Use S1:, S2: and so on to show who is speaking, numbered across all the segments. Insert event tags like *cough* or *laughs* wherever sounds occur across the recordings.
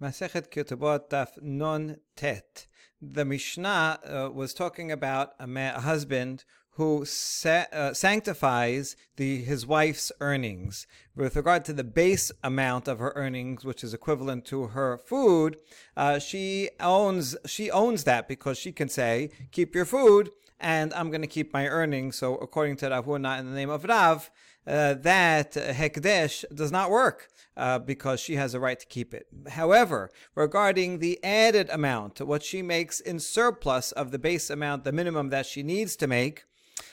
S1: Masechet Ketubot Daf Tet. The Mishnah uh, was talking about a, ma- a husband who sa- uh, sanctifies the his wife's earnings with regard to the base amount of her earnings, which is equivalent to her food. Uh, she owns she owns that because she can say, "Keep your food." And I'm going to keep my earnings. So, according to Rav Huna, in the name of Rav, uh, that hekdesh does not work uh, because she has a right to keep it. However, regarding the added amount, what she makes in surplus of the base amount, the minimum that she needs to make,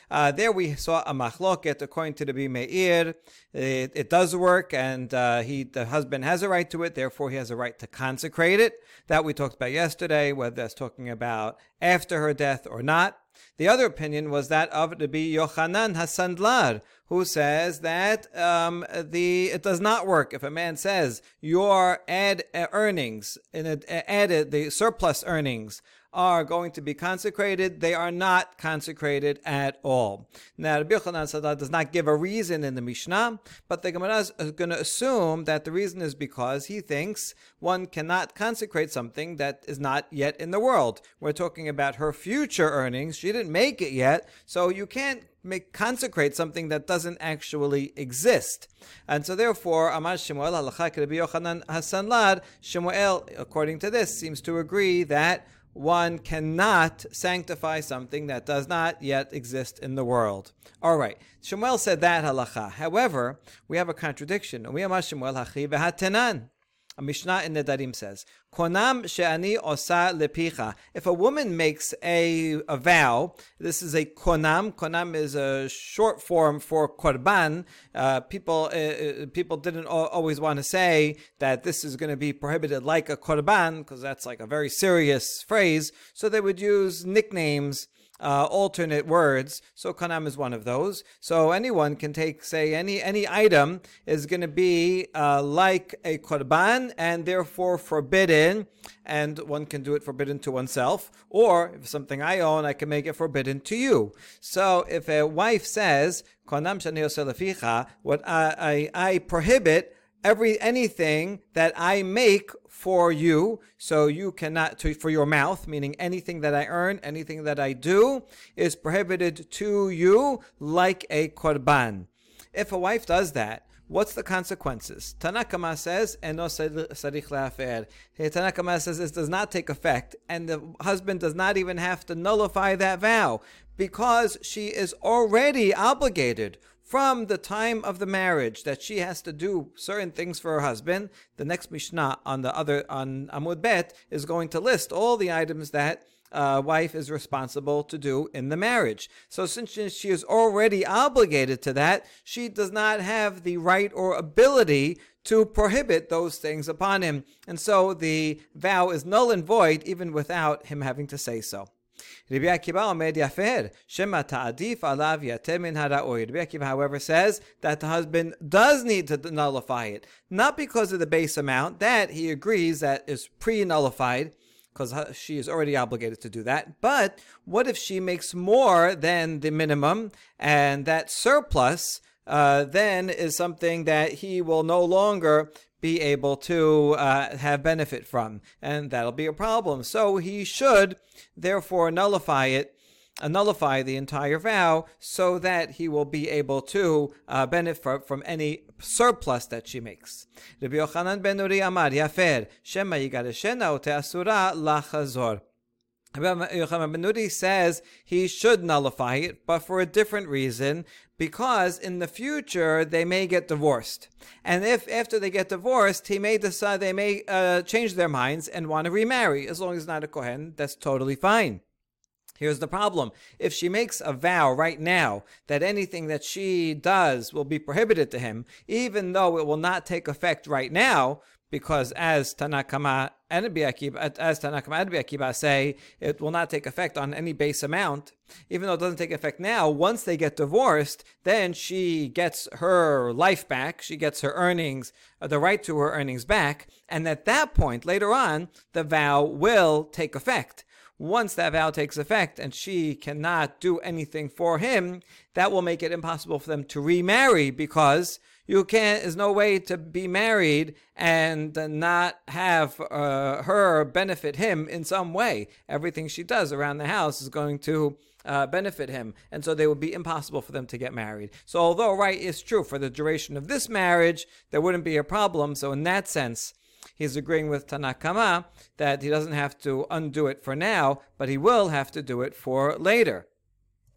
S1: uh, there we saw a machloket according to the Bimeir. It, it does work, and uh, he the husband has a right to it. Therefore, he has a right to consecrate it. That we talked about yesterday, whether that's talking about after her death or not. The other opinion was that of Rabbi Yochanan Hasandlar, who says that um, the it does not work if a man says your ad earnings in a, added the surplus earnings are going to be consecrated, they are not consecrated at all. Now, Rabbi Yochanan Sadat does not give a reason in the Mishnah, but the Gemara is going to assume that the reason is because he thinks one cannot consecrate something that is not yet in the world. We're talking about her future earnings. She didn't make it yet, so you can't make consecrate something that doesn't actually exist. And so therefore, Amar Shemuel, Rabbi Yochanan Hasanlad, Shemuel, according to this, seems to agree that one cannot sanctify something that does not yet exist in the world. All right, Shemuel said that halacha. However, we have a contradiction. Shemuel hachi v'hatenan. A Mishnah in Nedarim says, Konam she'ani osa lepicha. If a woman makes a, a vow, this is a konam. Konam is a short form for korban. Uh, people uh, uh people didn't always want to say that this is going to be prohibited like a korban because that's like a very serious phrase. So they would use nicknames uh, alternate words. So kanam is one of those. So anyone can take, say, any any item is going to be uh, like a korban and therefore forbidden, and one can do it forbidden to oneself. Or if something I own, I can make it forbidden to you. So if a wife says konam shani what I, I, I prohibit every anything that I make for you, so you cannot to, for your mouth, meaning anything that I earn, anything that I do is prohibited to you like a korban. If a wife does that, what's the consequences? Tanakama says, "Eno sarich le'afer." Tanakama says this does not take effect, and the husband does not even have to nullify that vow because she is already obligated from the time of the marriage that she has to do certain things for her husband. The next Mishnah on the other on Amud Bet is going to list all the items that uh, wife is responsible to do in the marriage. So since she is already obligated to that, she does not have the right or ability to prohibit those things upon him. And so the vow is null and void even without him having to say so. Rabbi Akiva Omed Yafer, Shema Ta'adif Alav Yatemin Hara'oi. Rabbi Akiva, however, says that the husband does need to nullify it, not because of the base amount, that he agrees that is pre-nullified, because she is already obligated to do that. But what if she makes more than the minimum, and that surplus uh, then is something that he will no longer be able to uh, have benefit from, and that'll be a problem. So he should therefore nullify it. Uh, nullify the entire vow so that he will be able to uh, benefit from any surplus that she makes. Rabbi Yochanan ben Nuri Amar Yafer Shema Yigareshena Ote Asura Lachazor. Rabbi Yochanan ben Nuri says he should nullify it, but for a different reason, because in the future they may get divorced. And if after they get divorced, he may decide they may uh, change their minds and want to remarry, as long as not a Kohen, that's totally fine. Here's the problem. If she makes a vow right now that anything that she does will be prohibited to him, even though it will not take effect right now, because as Tanakama and as Tanakama and Akiba say, it will not take effect on any base amount. Even though it doesn't take effect now, once they get divorced, then she gets her life back. She gets her earnings, uh, the right to her earnings back. And at that point, later on, the vow will take effect. Once that vow takes effect and she cannot do anything for him, that will make it impossible for them to remarry because you can't, there's no way to be married and not have uh, her benefit him in some way. Everything she does around the house is going to uh, benefit him. And so they would be impossible for them to get married. So, although right is true for the duration of this marriage, there wouldn't be a problem. So, in that sense, he's agreeing with Tanakama that he doesn't have to undo it for now, but he will have to do it for later.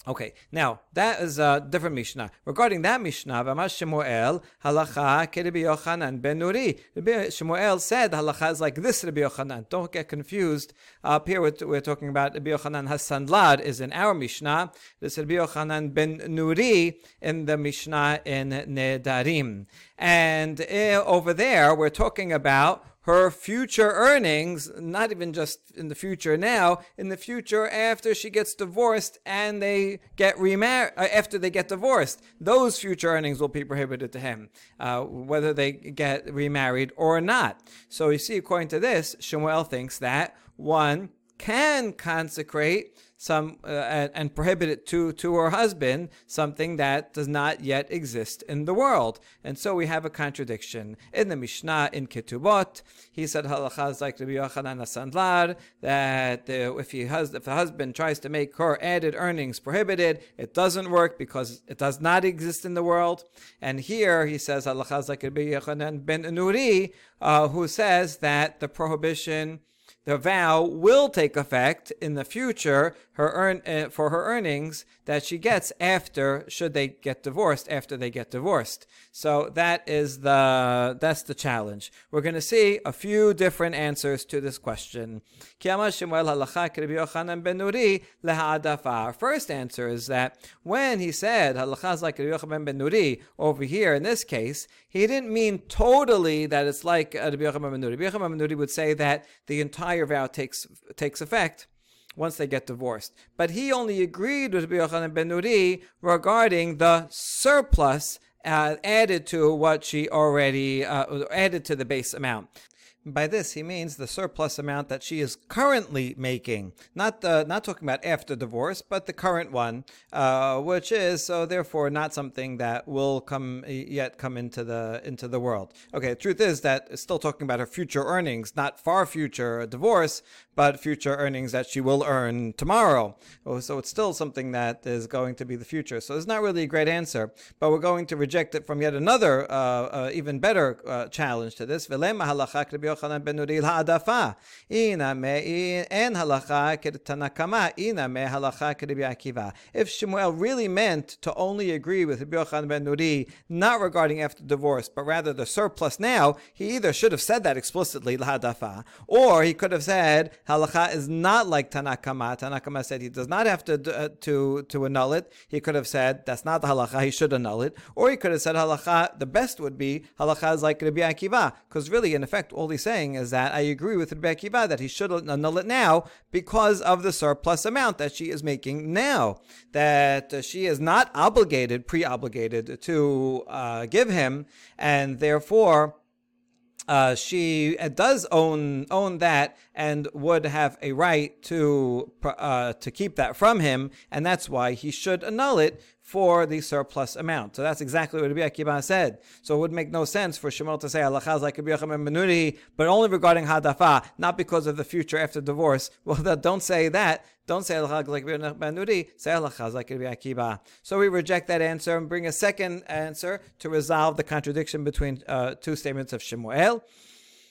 S1: Okay, now that is a different Mishnah. Regarding that Mishnah, V'amash Shemuel halacha kerebi Yochanan ben Nuri. Shemuel said halacha is like this Rabbi Yochanan. Don't get confused. Up here we're, we're talking about Rabbi Yochanan Hasanlad is in our Mishnah. This Rabbi Yochanan ben Nuri in the Mishnah in Nedarim. And uh, over there we're talking about her future earnings, not even just in the future now, in the future after she gets divorced and they get remarried, uh, after they get divorced, those future earnings will be prohibited to him, uh, whether they get remarried or not. So you see, according to this, Shemuel thinks that one can consecrate some uh, and, and, prohibit it to to her husband something that does not yet exist in the world. And so we have a contradiction in the Mishnah in Ketubot. He said halachas like Rabbi Yochanan Sandlar that uh, if he has if the husband tries to make her added earnings prohibited, it doesn't work because it does not exist in the world. And here he says halachas like Rabbi Yochanan ben uh, who says that the prohibition the vow will take effect in the future her earn, uh, for her earnings that she gets after should they get divorced after they get divorced. So that is the that's the challenge. We're going to see a few different answers to this question. First answer is that when he said over here in this case he didn't mean totally that it's like Rabbi Yochanan ben Nuri. Rabbi Yochanan ben Nuri would say that the entire vow takes takes effect once they get divorced. But he only agreed with Rabbi Yochanan ben regarding the surplus uh, added to what she already uh, added to the base amount. By this, he means the surplus amount that she is currently making, not the, not talking about after divorce, but the current one, uh, which is so therefore not something that will come yet come into the into the world. Okay, the truth is that it's still talking about her future earnings, not far future divorce, but future earnings that she will earn tomorrow. Oh, so it's still something that is going to be the future. So it's not really a great answer, but we're going to reject it from yet another, uh, uh, even better uh, challenge to this. Yochanan ben Nuri להעדפה. הנה מאין, אין הלכה כתנקמה, הנה מה הלכה כרבי עקיבא. If Shmuel really meant to only agree with Rabbi Yochanan ben Nuri, not regarding after divorce, but rather the surplus now, he either should have said that explicitly, להעדפה, or he could have said, halacha is not like Tanakama. Tanakama said he does not have to, uh, to, to annul it. He could have said, that's not the halacha, he should annul it. Or he could have said, halacha, the best would be, halacha is like Rabbi Akiva. Because really, in effect, all these saying is that I agree with Rebbe Akiva that he should annul it now because of the surplus amount that she is making now. That she is not obligated, pre-obligated to uh, give him, and therefore. Uh, she uh, does own own that and would have a right to uh, to keep that from him, and that's why he should annul it for the surplus amount. So that's exactly what Rabbi Akiva said. So it would make no sense for Shmuel to say halacha is like Rabbi Menuri, but only regarding hadafa, not because of the future after divorce. *laughs* Well, don't say that. Don't say halacha like Rabbi Menuri. Say halacha like Rabbi Akiva. So we reject that answer and bring a second answer to resolve the contradiction between uh, two statements of Shemuel.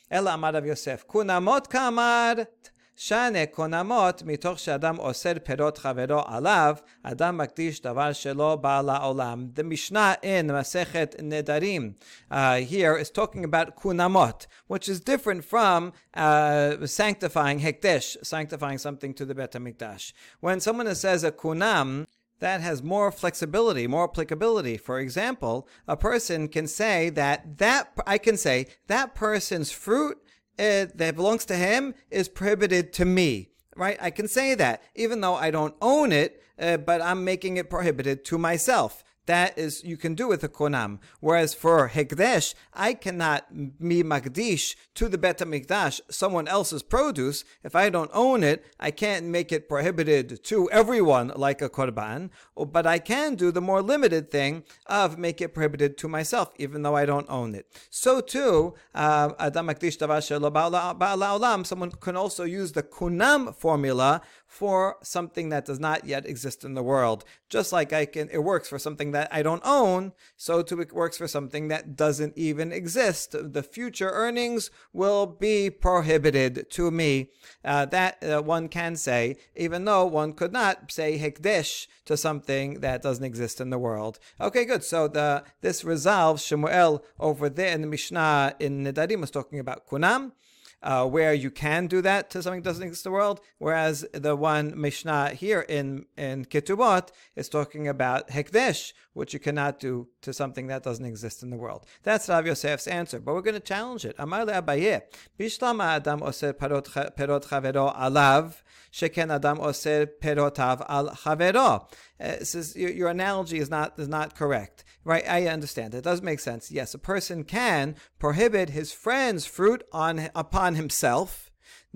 S1: Ela amad of Yosef. Kunamot kamad. שנה קונמות מתוך שאדם אוסר פירות חברו עליו, אדם מקדיש דבר שלא בא לעולם. The Mishnah in Masechet Nedarim uh, here is talking about kunamot, which is different from uh, sanctifying hekdesh, sanctifying something to the Bet HaMikdash. When someone says a kunam, that has more flexibility, more applicability. For example, a person can say that that I can say that person's fruit it, that belongs to him is prohibited to me, right? I can say that even though I don't own it, uh, but I'm making it prohibited to myself. That is you can do with a konam. Whereas for hekdesh, I cannot mi magdish to the bet mikdash someone else's produce. If I don't own it, I can't make it prohibited to everyone like a korban. But I can do the more limited thing of make it prohibited to myself, even though I don't own it. So too, uh, adam makdish someone can also use the kunam formula for something that does not yet exist in the world. Just like I can, it works for something that I don't own, so too it works for something that doesn't even exist. The future earnings will be prohibited to me. Uh, that uh, one can say, even though one could not say hekdesh to something that doesn't exist in the world. Okay, good. So the this resolves Shemuel over there in the Mishnah in Nedarim was talking about kunam uh, where you can do that to something that doesn't exist in the world, whereas the one Mishnah here in, in Ketubot is talking about Hekdesh, which you cannot do to something that doesn't exist in the world. That's Rav Yosef's answer, but we're going to challenge it. Amar le'abaye, bishlama adam oser perot chavero alav, sheken adam oser perotav al chavero. Uh, your analogy is not is not correct. Right, I understand. It does make sense. Yes, a person can prohibit his friend's fruit on upon himself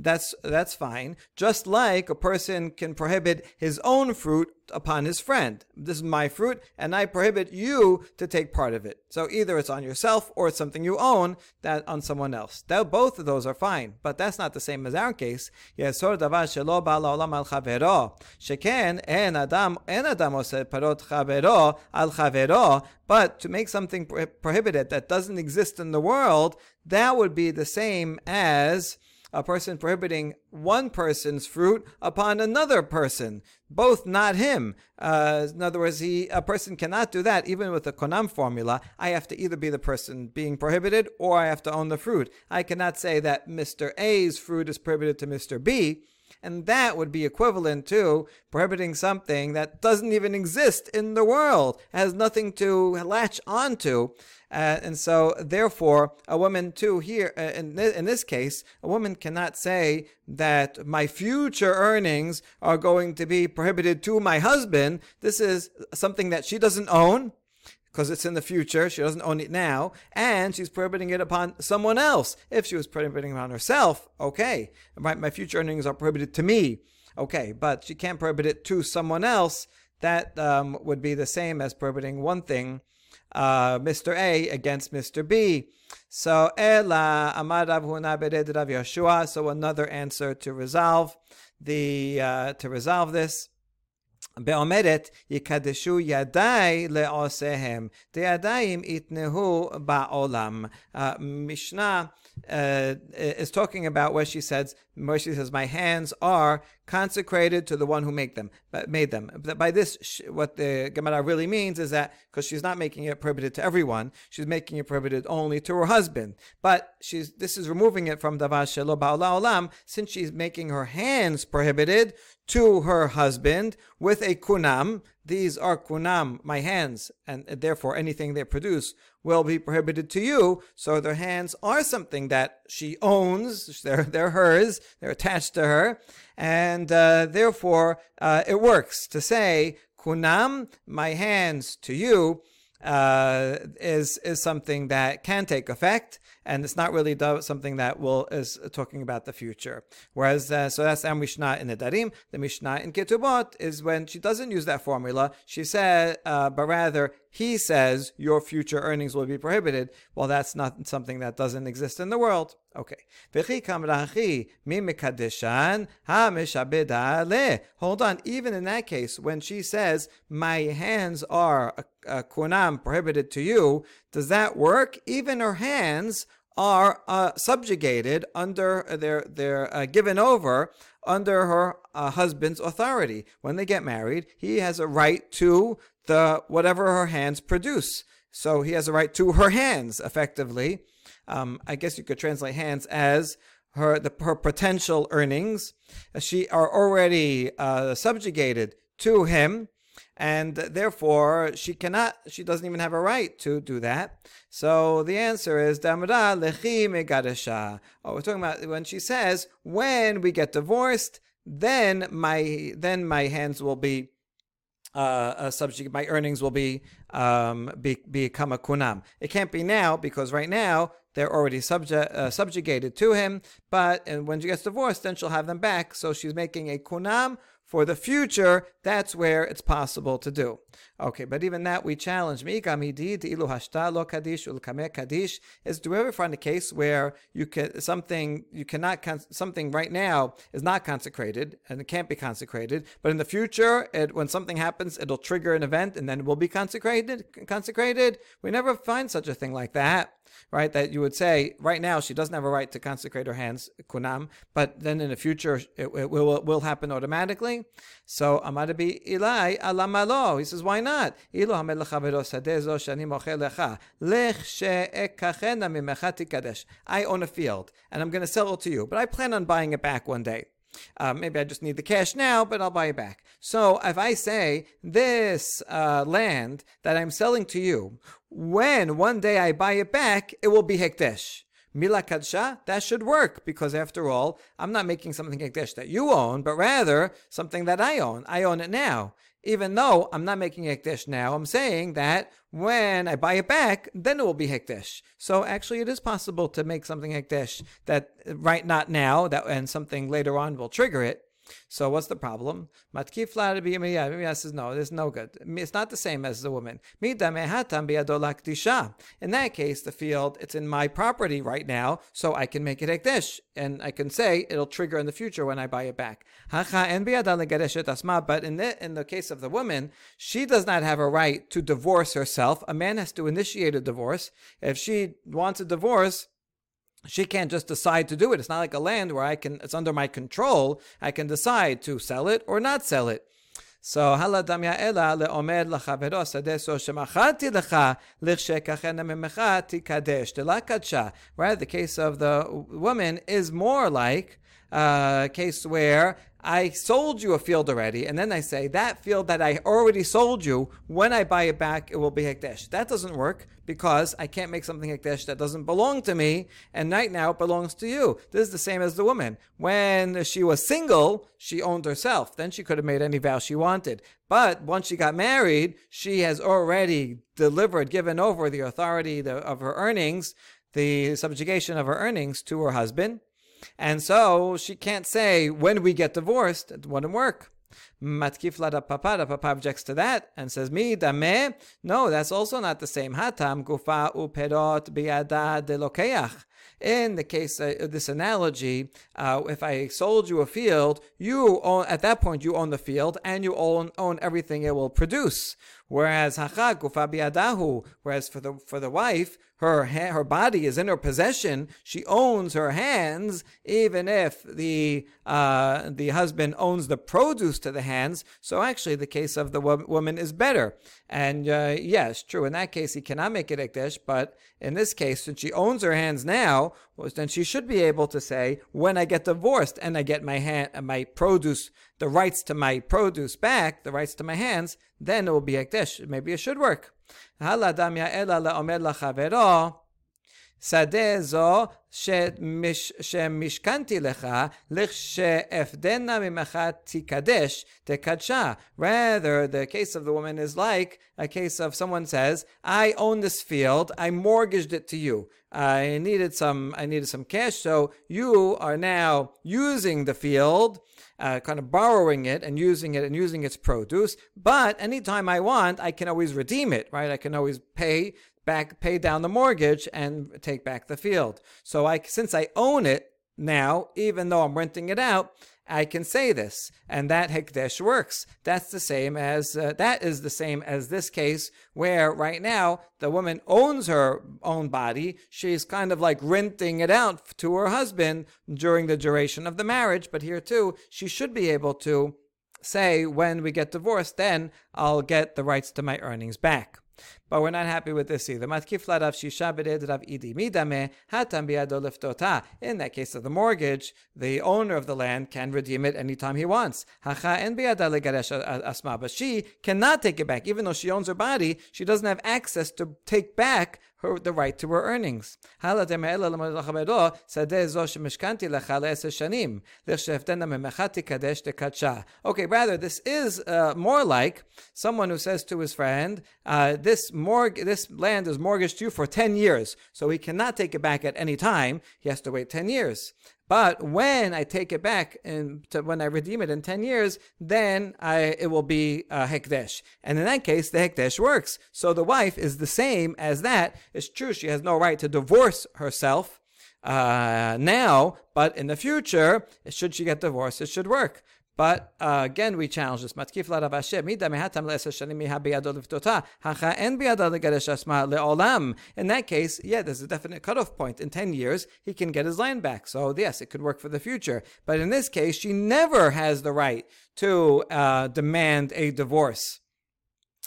S1: that's that's fine. Just like a person can prohibit his own fruit upon his friend. This is my fruit, and I prohibit you to take part of it. So either it's on yourself or it's something you own that on someone else. That both of those are fine, but that's not the same as our case. Yesor davar shelo olam al chavero. Sheken en adam en adam parot chavero al chavero. But to make something prohibited that doesn't exist in the world, that would be the same as a person prohibiting one person's fruit upon another person, both not him. Uh, in other words, he a person cannot do that even with the konam formula. I have to either be the person being prohibited or I have to own the fruit. I cannot say that Mr. A's fruit is prohibited to Mr. B. And that would be equivalent to prohibiting something that doesn't even exist in the world, has nothing to latch onto. Uh, and so, therefore, a woman too here uh, in, th- in this case, a woman cannot say that my future earnings are going to be prohibited to my husband. This is something that she doesn't own because it's in the future. She doesn't own it now, and she's prohibiting it upon someone else. If she was prohibiting it on herself, okay, my, my future earnings are prohibited to me, okay, but she can't prohibit it to someone else. That um, would be the same as prohibiting one thing uh, Mr. A against Mr. B. So Ela Amad Rav Rav Yeshua. So another answer to resolve the uh, to resolve this. Be'omeret yikadeshu yadai le'osehem. deyadayim itnehu ba'olam. Uh, Mishnah uh, is talking about where she says where she says, my hands are consecrated to the one who made them. Made them. By this, what the Gemara really means is that because she's not making it prohibited to everyone, she's making it prohibited only to her husband. But she's this is removing it from davar shelo olam, since she's making her hands prohibited to her husband with a kunam. These are kunam, my hands, and therefore anything they produce will be prohibited to you. So their hands are something that she owns. *laughs* They're, they're hers. They're attached to her. And uh, therefore, uh, it works to say, kunam, my hands to you, uh, is, is something that can take effect and it's not really something that will is talking about the future. Whereas, uh, so that's our Mishnah in Nedarim. The Mishnah in Ketubot is when she doesn't use that formula. She said, uh, but rather he says your future earnings will be prohibited. Well, that's not something that doesn't exist in the world. Okay. Hold on. Even in that case, when she says, my hands are kunam prohibited to you, does that work? Even her hands are uh, subjugated under their they're uh, given over under her uh, husband's authority. When they get married, he has a right to the whatever her hands produce. So he has a right to her hands, effectively. Um, I guess you could translate hands as her the her potential earnings. She are already uh, subjugated to him and therefore she cannot she doesn't even have a right to do that so the answer is damra lechi oh we're talking about when she says when we get divorced then my then my hands will be uh, subject, my earnings will be, um, be become a kunam. It can't be now because right now they're already subject, uh, subjugated to him. But and when she gets divorced, then she'll have them back. So she's making a kunam for the future, that's where it's possible to do. Okay, but even that we challenge. Is do we ever find a case where you can something you cannot something right now is not consecrated and it can't be consecrated, but in the future, it, when something happens, it'll trigger an event and then it will be consecrated. Consecrated. We never find such a thing like that right? That you would say right now she doesn't have a right to consecrate her hands, kunam, but then in the future it, it will, will happen automatically. So Amadabi Ilai alamalo. He says, why not? I own a field and I'm going to sell it to you, but I plan on buying it back one day. Uh, maybe I just need the cash now, but I'll buy it back. So if I say this uh, land that I'm selling to you, when one day I buy it back, it will be hekdesh. Mila Kadsha, that should work because after all, I'm not making something Hekdesh that you own, but rather something that I own. I own it now. Even though I'm not making Hekdesh now, I'm saying that when I buy it back, then it will be Hekdesh. So actually, it is possible to make something Hekdesh that right not now, that and something later on will trigger it. So what's the problem? Matkif Rabbi says, no, there's no good. It's not the same as the woman. In that case, the field, it's in my property right now, so I can make it ekdesh. And I can say it'll trigger in the future when I buy it back. But in the, in the case of the woman, she does not have a right to divorce herself. A man has to initiate a divorce. If she wants a divorce, she can't just decide to do it. It's not like a land where I can, it's under my control. I can decide to sell it or not sell it. So delakadsha. Right, the case of the woman is more like uh, a case where I sold you a field already, and then I say that field that I already sold you, when I buy it back, it will be hekdesh. That doesn't work because I can't make something hekdesh that doesn't belong to me, and right now it belongs to you. This is the same as the woman. When she was single, she owned herself. Then she could have made any vow she wanted. But once she got married, she has already delivered, given over the authority of her earnings, the subjugation of her earnings to her husband. And so she can't say, when we get divorced, it wouldn't work. Matkif la papa, the papa objects to that and says, Mi dame? No, that's also not the same. Hatam gufa uperot biada de lokeach. In the case of this analogy, uh, if I sold you a field, you own, at that point you own the field and you own, own everything it will produce. Whereas hachag gufa biadahu, whereas for the for the wife, her her body is in her possession. She owns her hands, even if the uh, the husband owns the produce to the hands. So actually, the case of the wo- woman is better. And uh, yes, true. In that case, he cannot make it ekdesh. But in this case, since she owns her hands now, then she should be able to say, when I get divorced and I get my hand, my produce, the rights to my produce back, the rights to my hands, then it will be ekdesh. Maybe it should work. שדה זו שמש, שמשכנתי לך, לכשאפדנה ממך תקדש, תקדשה. Rather, the case of the woman is like a case of someone says, I own this field, I mortgaged it to you. I needed some, I needed some cash, so you are now using the field, uh, kind of borrowing it and using it and using its produce. But anytime I want, I can always redeem it, right? I can always pay back, pay down the mortgage and take back the field. So I, since I own it now, even though I'm renting it out, I can say this, and that hekdesh works. That's the same as uh, that is the same as this case where right now the woman owns her own body. She's kind of like renting it out to her husband during the duration of the marriage. But here too, she should be able to say, when we get divorced, then I'll get the rights to my earnings back. But we're not happy with this either. In that case of the mortgage, the owner of the land can redeem it anytime he wants. But she cannot take it back. Even though she owns her body, she doesn't have access to take back her, the right to her earnings. Okay, rather, this is uh, more like someone who says to his friend, uh, this, morg- this land is mortgaged to you for 10 years, so he cannot take it back at any time. He has to wait 10 years. But when I take it back and when I redeem it in 10 years, then I, it will be a hekdesh. And in that case, the hekdesh works. So the wife is the same as that. It's true, she has no right to divorce herself uh, now, but in the future, should she get divorced, it should work. But uh, again, we challenge this. Matkif mida mehatam miha hacha en biyado legaresh asma le'olam. In that case, yeah, there's a definite cutoff point. In 10 years, he can get his land back. So yes, it could work for the future. But in this case, she never has the right to uh, demand a divorce.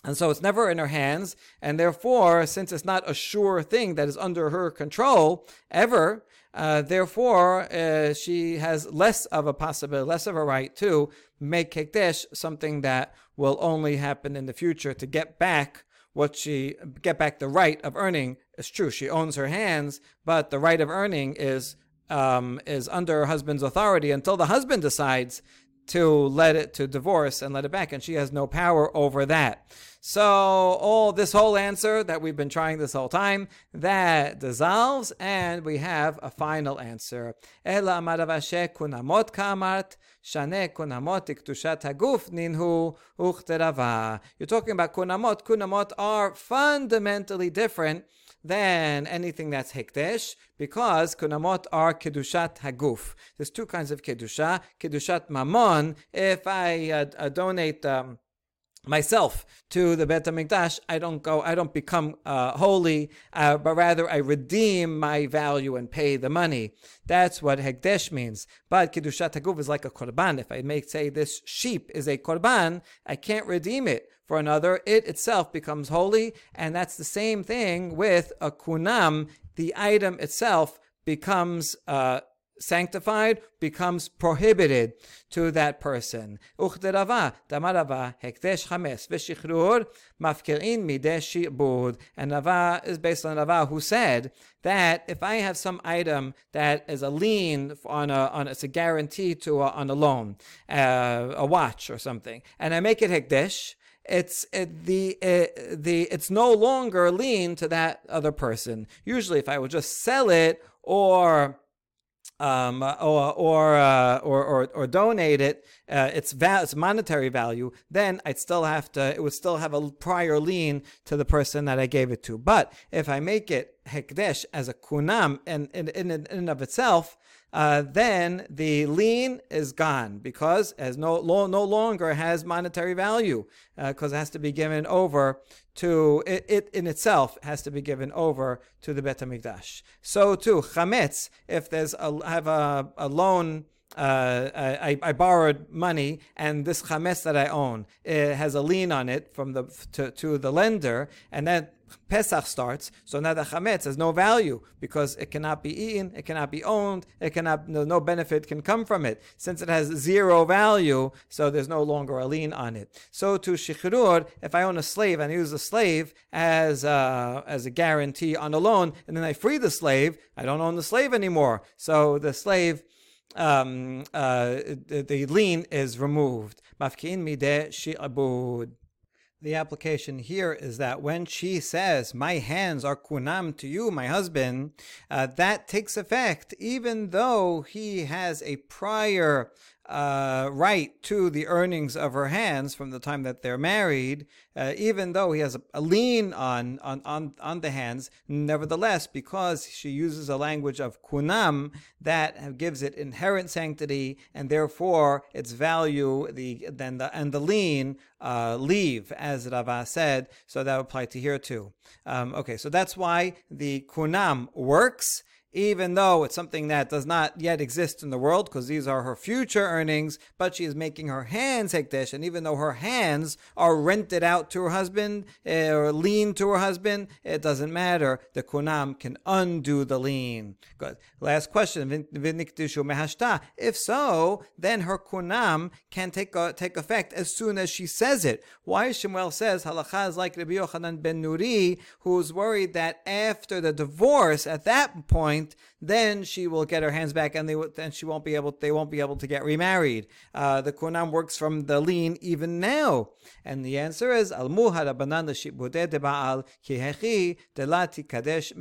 S1: And so it's never in her hands. And therefore, since it's not a sure thing that is under her control ever, uh, therefore, uh, she has less of a possibility, less of a right to make Hekdesh something that will only happen in the future to get back what she, get back the right of earning. It's true, she owns her hands, but the right of earning is, um, is under her husband's authority until the husband decides to let it to divorce and let it back, and she has no power over that. So all this whole answer that we've been trying this whole time that dissolves, and we have a final answer. You're talking about kunamot. Kunamot are fundamentally different than anything that's hekdesh, because kunamot are kedushat haguf. There's two kinds of kedusha. Kedushat mamon. If I uh, donate. Um, myself to the Bet HaMikdash, I don't go, I don't become uh, holy, uh, but rather I redeem my value and pay the money. That's what Hekdesh means. But Kiddushat Haguf is like a korban. If I make say this sheep is a korban, I can't redeem it for another, it itself becomes holy. And that's the same thing with a kunam. The item itself becomes uh, sanctified, becomes prohibited to that person. And Rava is based on Rava, who said that if I have some item that is a lien on a, on it's a guarantee to a, on a loan, uh, a watch or something, and I make it hekdesh, it's it, the it, the it's no longer lien to that other person. Usually, if I would just sell it or um, or or, uh, or, or or donate it, uh, its, its monetary value, then I'd still have to. It would still have a prior lien to the person that I gave it to. But if I make it hekdesh as a kunam and in, in, in and of itself, uh, then the lien is gone because as no lo, no longer has monetary value because uh, it has to be given over to it, it, in itself has to be given over to the Bet Hamikdash. So too chametz, if there's a have a, a loan uh, I, I, borrowed money, and this chametz that I own has a lien on it from the to, to the lender, and then Pesach starts. So now the chametz has no value because it cannot be eaten, it cannot be owned, it cannot no, no benefit can come from it since it has zero value. So there's no longer a lien on it. So to shichrur, if I own a slave and use the slave as a, as a guarantee on a loan, and then I free the slave, I don't own the slave anymore. So the slave um, uh, the, lien is removed. Mafkin mideh. The application here is that when she says, My hands are kunam to you, my husband, uh, that takes effect even though he has a prior uh, right to the earnings of her hands from the time that they're married, uh, even though he has a, a lien on, on, on, on the hands. Nevertheless, because she uses a language of kunam, that gives it inherent sanctity, and therefore its value, the then the and the lien uh, leave, as Rava said. So that would apply to here too. Um, okay, so that's why the kunam works even though it's something that does not yet exist in the world, because these are her future earnings, but she is making her hands hekdesh, and even though her hands are rented out to her husband eh, or lien to her husband, it doesn't matter. The kunam can undo the lien. Good. Last question. If so, then her kunam can take take effect as soon as she says it. Why Shemuel says halacha is like Rabbi Yochanan ben Nuri, who's worried that after the divorce, at that point, then she will get her hands back, and they then she won't be able they won't be able to get remarried. Uh, the kunam works from the lien even now, and the answer is al muhar banan baal kihechi delati kadesh.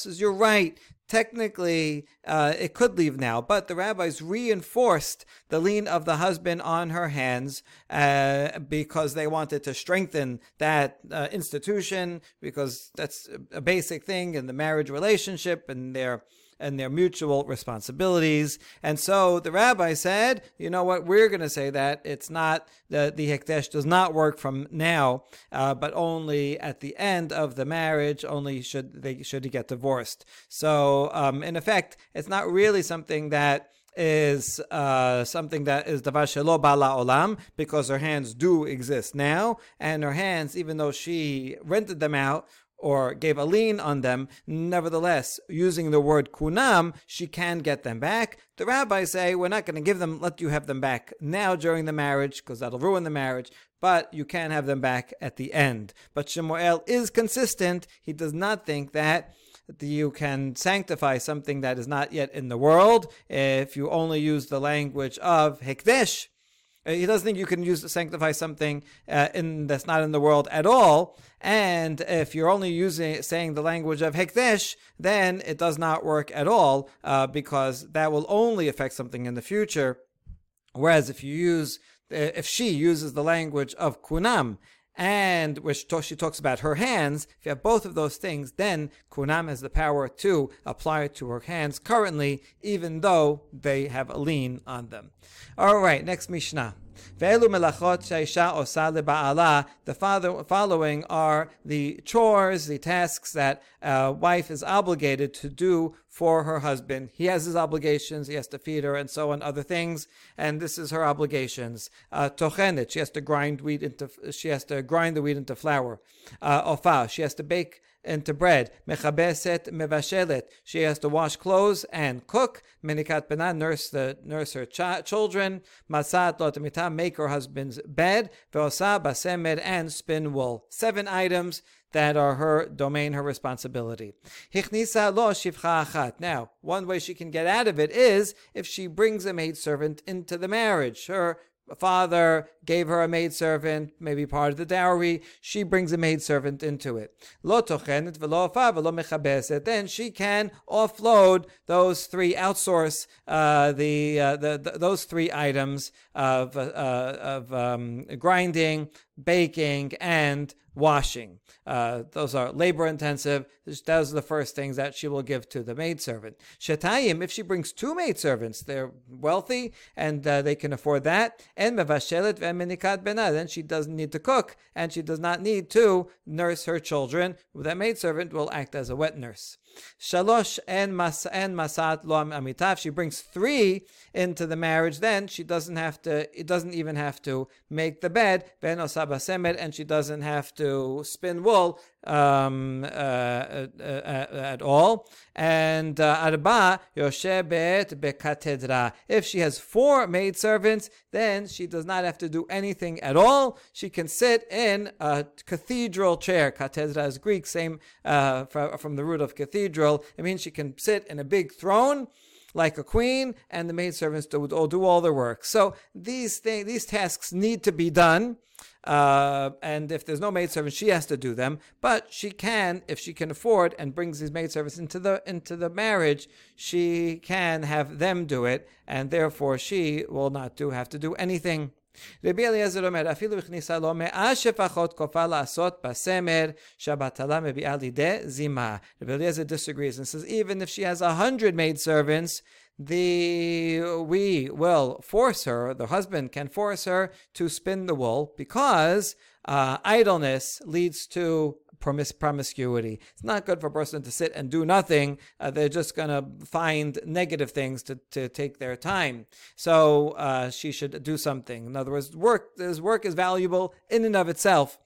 S1: Says you're right technically uh, it could leave now, but the rabbis reinforced the lien of the husband on her hands uh, because they wanted to strengthen that uh, institution because that's a basic thing in the marriage relationship and their and their mutual responsibilities. And so the rabbi said, you know what, we're going to say that it's not, the, the Hekdesh does not work from now, uh, but only at the end of the marriage, only should they, should he get divorced. So, um, in effect, it's not really something that is uh, something that is davar shelo bala olam because her hands do exist now, and her hands, even though she rented them out, or gave a lien on them, nevertheless, using the word kunam, she can get them back. The rabbis say, we're not going to give them, let you have them back now during the marriage, because that'll ruin the marriage, but you can have them back at the end. But Shemuel is consistent. He does not think that you can sanctify something that is not yet in the world if you only use the language of hekdesh he doesn't think you can use sanctify something uh, in that's not in the world at all. And if you're only using saying the language of hekdesh, then it does not work at all uh, because that will only affect something in the future. Whereas if you use uh, if she uses the language of kunam and which she talks about her hands, if you have both of those things, then Kunam has the power to apply it to her hands currently, even though they have a lien on them. All right, next Mishnah. The father, following are the chores, the tasks that a wife is obligated to do for her husband. He has his obligations, he has to feed her and so on, other things, and this is her obligations. Uh, she has to grind wheat into, she has to grind the wheat into flour. Uh, ofa, she has to bake into bread. Mechabeset mevashelet. She has to wash clothes and cook. Menikat bena, nurse the nurse her ch- children. Masat lotamita, make her husband's bed. Veosa basemed and spin wool. Seven items that are her domain, her responsibility. Now, one way she can get out of it is if she brings a maidservant into the marriage. Her father gave her a maidservant, maybe part of the dowry. She brings a maidservant into it. Then she can offload those three, outsource uh, the, uh, the, the, those three items of, uh, of um, grinding, baking, and washing. Uh, those are labor intensive. Those are the first things that she will give to the maidservant. Shetayim, if she brings two maidservants, they're wealthy and uh, they can afford that. And mevashelet ve'menikat bena, then she doesn't need to cook and she does not need to nurse her children. That maidservant will act as a wet nurse. Shalosh and mas and masat lo amitav. She brings three into the marriage. Then she doesn't have to. It doesn't even have to make the bed. Ben osabasemet, and she doesn't have to spin wool um, uh, uh, uh, at all. And uh, arba yoshebet bekatedra. If she has four maidservants, then she does not have to do anything at all. She can sit in a cathedral chair. Katedra is Greek, same uh, from the root of cathedral. It means she can sit in a big throne like a queen, and the maidservants all do all their work. So these things, these tasks need to be done. Uh, and if there's no maidservant, she has to do them. But she can, if she can afford and brings these maidservants into the into the marriage, she can have them do it, and therefore she will not do have to do anything. רבי אליעזר אומר, אפילו הכניסה לו מאה שפחות כופה לעשות בסמר שהבטלה מביאה לידי זימה. רבי אליעזר disagrees and says, even if she has a hundred maid servants, the we will force her, the husband can force her to spin the wool because uh, idleness leads to promis- promiscuity. It's not good for a person to sit and do nothing. Uh, they're just going to find negative things to, to take their time. So uh, she should do something. In other words, work, this work is valuable in and of itself,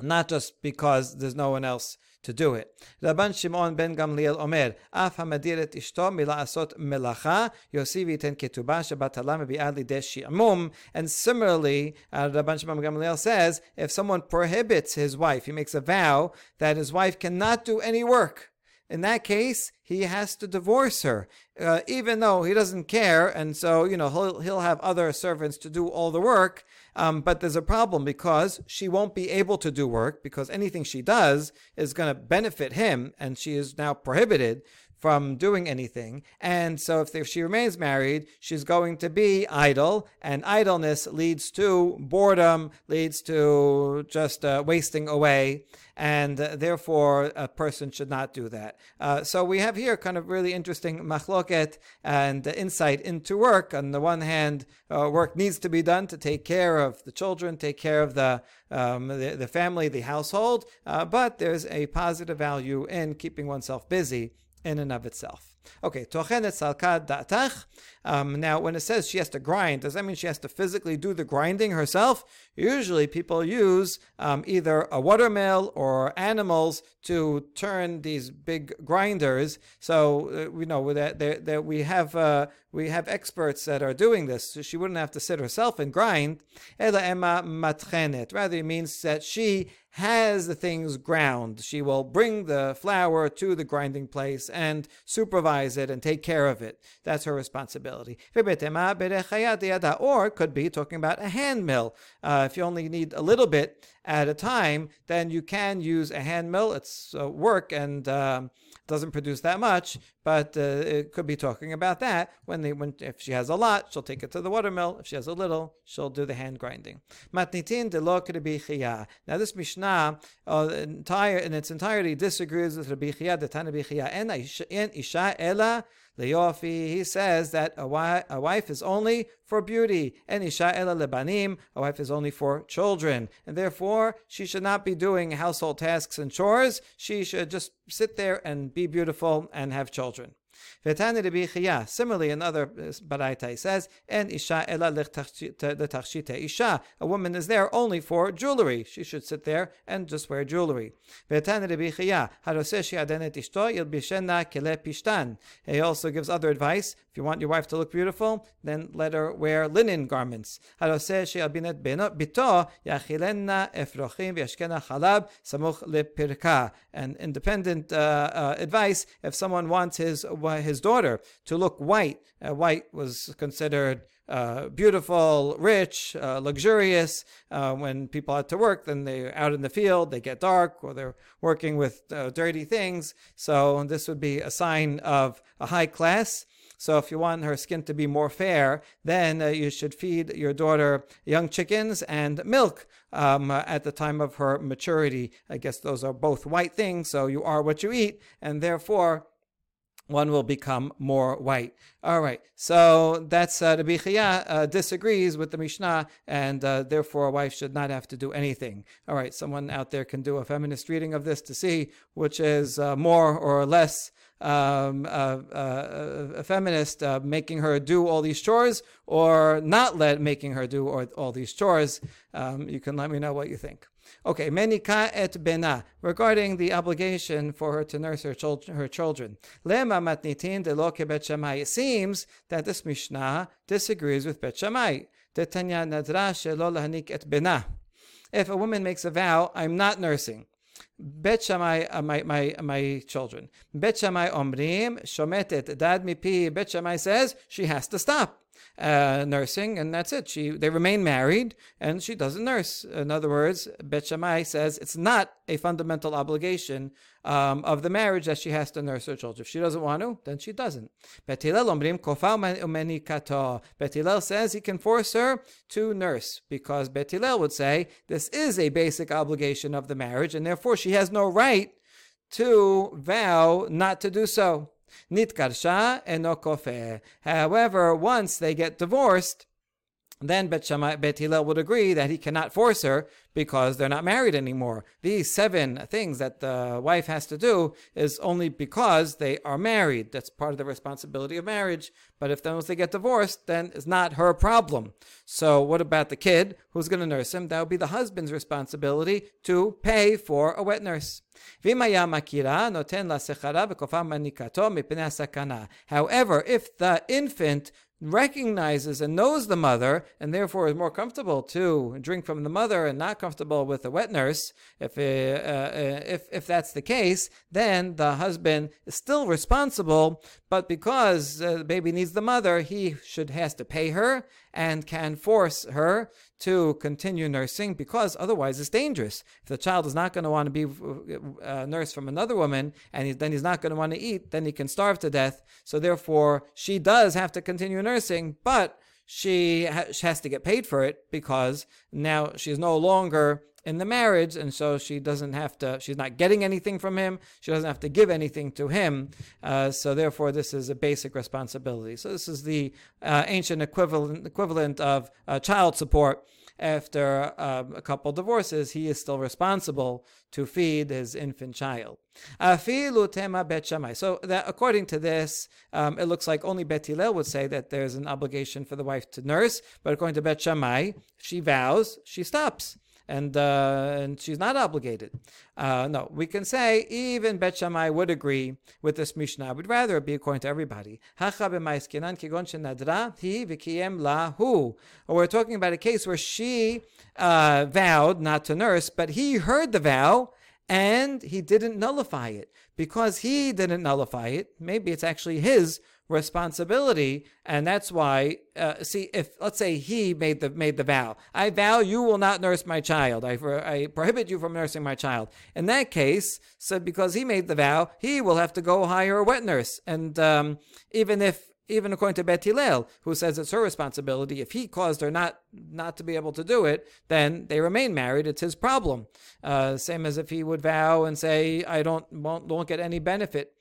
S1: not just because there's no one else to do it. Rabban Shimon ben Gamliel Omer, Af hamadir et ishto mila'asot melacha, yosivi ten ketubah shabatala mebi'ad lideh shi'amum. And similarly, uh, Rabban Shimon ben Gamliel says, if someone prohibits his wife, he makes a vow that his wife cannot do any work, in that case, he has to divorce her, uh, even though he doesn't care, and so you know he'll he'll have other servants to do all the work. Um, but there's a problem because she won't be able to do work because anything she does is going to benefit him, and she is now prohibited from doing anything. And so if, if she remains married, she's going to be idle, and idleness leads to boredom, leads to just uh, wasting away, and uh, therefore a person should not do that. Uh, so we have here kind of really interesting machloket and insight into work. On the one hand, uh, work needs to be done to take care of the children, take care of the um, the, the, family, the household, uh, but there's a positive value in keeping oneself busy in and of itself. Okay, tochenet salkad. Um, now, when it says she has to grind, does that mean she has to physically do the grinding herself? Usually, people use um, either a watermill or animals to turn these big grinders. So uh, you know that, that, that we have uh, we have experts that are doing this. So she wouldn't have to sit herself and grind. Rather, it means that she has the things ground. She will bring the flour to the grinding place and supervise it and take care of it. That's her responsibility. Or it could be talking about a hand mill. Uh, if you only need a little bit at a time, then you can use a hand mill. It's uh, work and um, doesn't produce that much, but uh, it could be talking about that when they when if she has a lot, she'll take it to the watermill. If she has a little, she'll do the hand grinding. Matnitin de lo Now this Mishnah, uh, entire in its entirety, disagrees with Rabbi Chia, the Tana Chia, and isha ela Leofi, he says that a, wife, a wife is only for beauty, and isha ela lebanim, a wife is only for children, and therefore she should not be doing household tasks and chores. She should just sit there and be beautiful and have children. Vetani Rabbi Chia, similarly another uh, baraita, he says, "En isha ela letachshita isha." A woman is there only for jewelry. She should sit there and just wear jewelry. Vetani Rabbi Chia, haroseshi adenet ishto yilbishena kele pishtan. He also gives other advice. If you want your wife to look beautiful, then let her wear linen garments. Haroseshi albinet bito yachilena efrochim v'yashkena chalab samuch lepirka. And independent uh, uh, advice: if someone wants his his daughter to look white. Uh, white was considered uh, beautiful, rich, uh, luxurious. Uh, when people had to work, then they're out in the field, they get dark, or they're working with uh, dirty things. So this would be a sign of a high class. So if you want her skin to be more fair, then uh, you should feed your daughter young chickens and milk um, uh, at the time of her maturity. I guess those are both white things, so you are what you eat, and therefore one will become more white. All right, so that's uh, Rabbi Chia uh, disagrees with the Mishnah, and uh, therefore a wife should not have to do anything. All right, someone out there can do a feminist reading of this to see which is uh, more or less um, a feminist uh, making her do all these chores or not let making her do all these chores. Um, you can let me know what you think. Okay, menika et bena, regarding the obligation for her to nurse her, children, her children. Lema matnitin de lo bet Shammai. It seems that this Mishnah disagrees with Bet. Detanya nadra shelo lahanik et bena. If a woman makes a vow, I'm not nursing. Bet uh, my, my, my children. Bet Shammai omrim, shometet dad mipi. Bet says she has to stop uh, nursing, and that's it. She they remain married, and she doesn't nurse. In other words, Bet Shammai says it's not a fundamental obligation um, of the marriage that she has to nurse her children. If she doesn't want to, then she doesn't. Bet Hillel says he can force her to nurse because Bet would say this is a basic obligation of the marriage, and therefore she has no right to vow not to do so. Nitkarsha eno kofer. However, once they get divorced, then Bet, Shammai, Bet Hillel would agree that he cannot force her because they're not married anymore. These seven things that the wife has to do is only because they are married. That's part of the responsibility of marriage. But if once they get divorced, then it's not her problem. So what about the kid who's going to nurse him? That would be the husband's responsibility to pay for a wet nurse. However, if the infant recognizes and knows the mother and therefore is more comfortable to drink from the mother and not comfortable with the wet nurse, if, uh, uh, if, if that's the case, then the husband is still responsible, but because uh, the baby needs the mother, he should has to pay her and can force her to continue nursing because otherwise it's dangerous. If the child is not going to want to be uh, nursed from another woman and he, then he's not going to want to eat, then he can starve to death. So therefore, she does have to continue nursing, but she, she has to get paid for it because now she's no longer in the marriage, and so she doesn't have to, she's not getting anything from him, she doesn't have to give anything to him. Uh, so therefore, this is a basic responsibility. So this is the uh, ancient equivalent, equivalent of uh, child support. After um, a couple divorces, he is still responsible to feed his infant child. So that according to this, um, it looks like only Bet Hillel would say that there's an obligation for the wife to nurse, but according to Bet Shammai, she vows, she stops and uh, and she's not obligated. Uh, no, we can say even Bet Shammai would agree with this Mishnah. We'd rather it be according to everybody. Or we're talking about a case where she uh, vowed not to nurse, but he heard the vow and he didn't nullify it. Because he didn't nullify it, maybe it's actually his responsibility, and that's why. Uh, see, if let's say he made the made the vow, I vow you will not nurse my child. I, I prohibit you from nursing my child. In that case, so because he made the vow, he will have to go hire a wet nurse, and um, even if even according to Bet Hillel, who says it's her responsibility, if he caused her not not to be able to do it, then they remain married. It's his problem. Uh, same as if he would vow and say, "I don't won't, won't get any benefit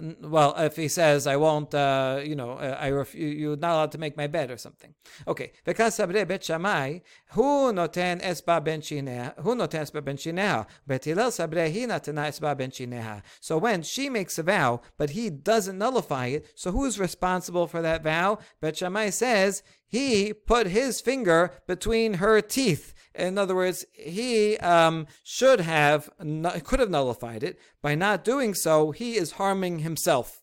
S1: well, if he says, I won't, uh, you know, uh, I ref- you're not allowed to make my bed or something. Okay. because sabre bet shamai, hu noten esba ben shineha, hu noten esba ben shineha, bet hillel sabre hi natena esba ben shineha. So when she makes a vow, but he doesn't nullify it, so who's responsible for that vow? Bet Shammai says, he put his finger between her teeth. In other words, he um, should have, could have nullified it. By not doing so, he is harming himself.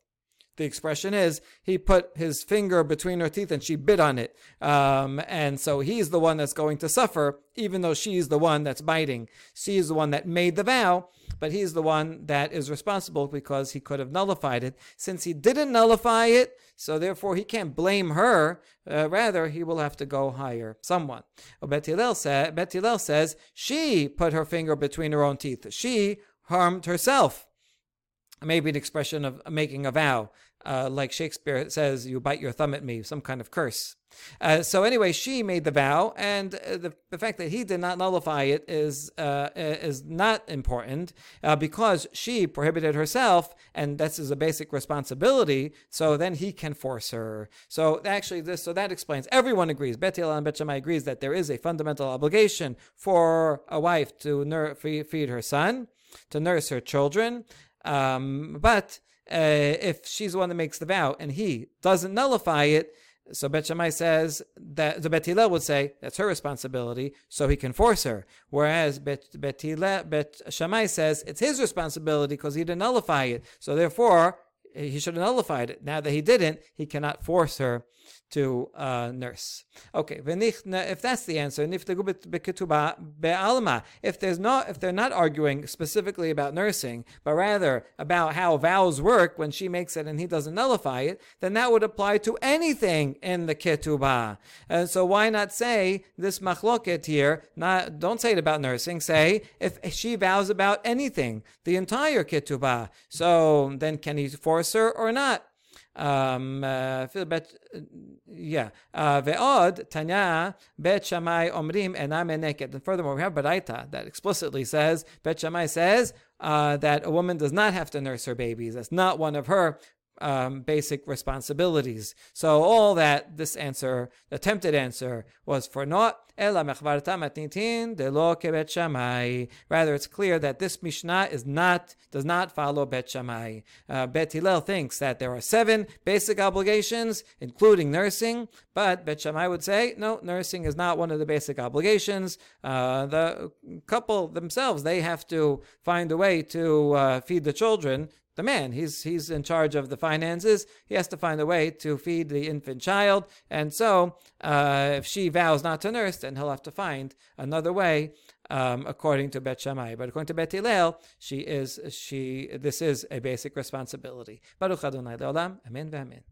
S1: The expression is he put his finger between her teeth and she bit on it. Um, and so he's the one that's going to suffer, even though she's the one that's biting. She's the one that made the vow, but he's the one that is responsible because he could have nullified it. Since he didn't nullify it, so therefore he can't blame her. Uh, rather, he will have to go hire someone. Bet Hillel, sa- Bet Hillel says she put her finger between her own teeth. She harmed herself maybe an expression of making a vow, uh, like Shakespeare says, "You bite your thumb at me," some kind of curse. Uh, so anyway, she made the vow, and uh, the, the fact that he did not nullify it is uh, is not important uh, because she prohibited herself, and this is a basic responsibility. So then he can force her. So actually, this so that explains. Everyone agrees. Bet Hillel and Bet Shammai agrees that there is a fundamental obligation for a wife to nur- feed her son, to nurse her children. Um, but uh, if she's the one that makes the vow and he doesn't nullify it, so Bet Shammai says that the Bet Hillel would say that's her responsibility, so he can force her. Whereas Bet, Bet, Hillel, Bet Shammai says it's his responsibility because he didn't nullify it. So therefore, he should have nullified it. Now that he didn't, he cannot force her to uh, nurse. Okay, if that's the answer, if there's not, if they're not arguing specifically about nursing, but rather about how vows work when she makes it and he doesn't nullify it, then that would apply to anything in the ketubah. And so why not say this machloket here? Not don't say it about nursing. Say if she vows about anything, the entire ketubah. So then can he force her or not? Um, uh, bet, yeah. Uh, ve'od tanya bet shamai omrim enam eneket. And furthermore, we have baraita that explicitly says bet shamai says uh, that a woman does not have to nurse her babies. That's not one of her um, basic responsibilities. So all that this answer, attempted answer, was for naught. Rather, it's clear that this Mishnah is not does not follow Bet Shammai. Uh, Bet Hillel thinks that there are seven basic obligations, including nursing, but Bet Shammai would say no, nursing is not one of the basic obligations. Uh, the couple themselves they have to find a way to uh, feed the children the man. He's he's in charge of the finances. He has to find a way to feed the infant child, and so uh, if she vows not to nurse, then he'll have to find another way. Um, according to Bet Shammai, but according to Bet Hillel, she is she. This is a basic responsibility. Baruch Adonai Leolam. Amen. Amen.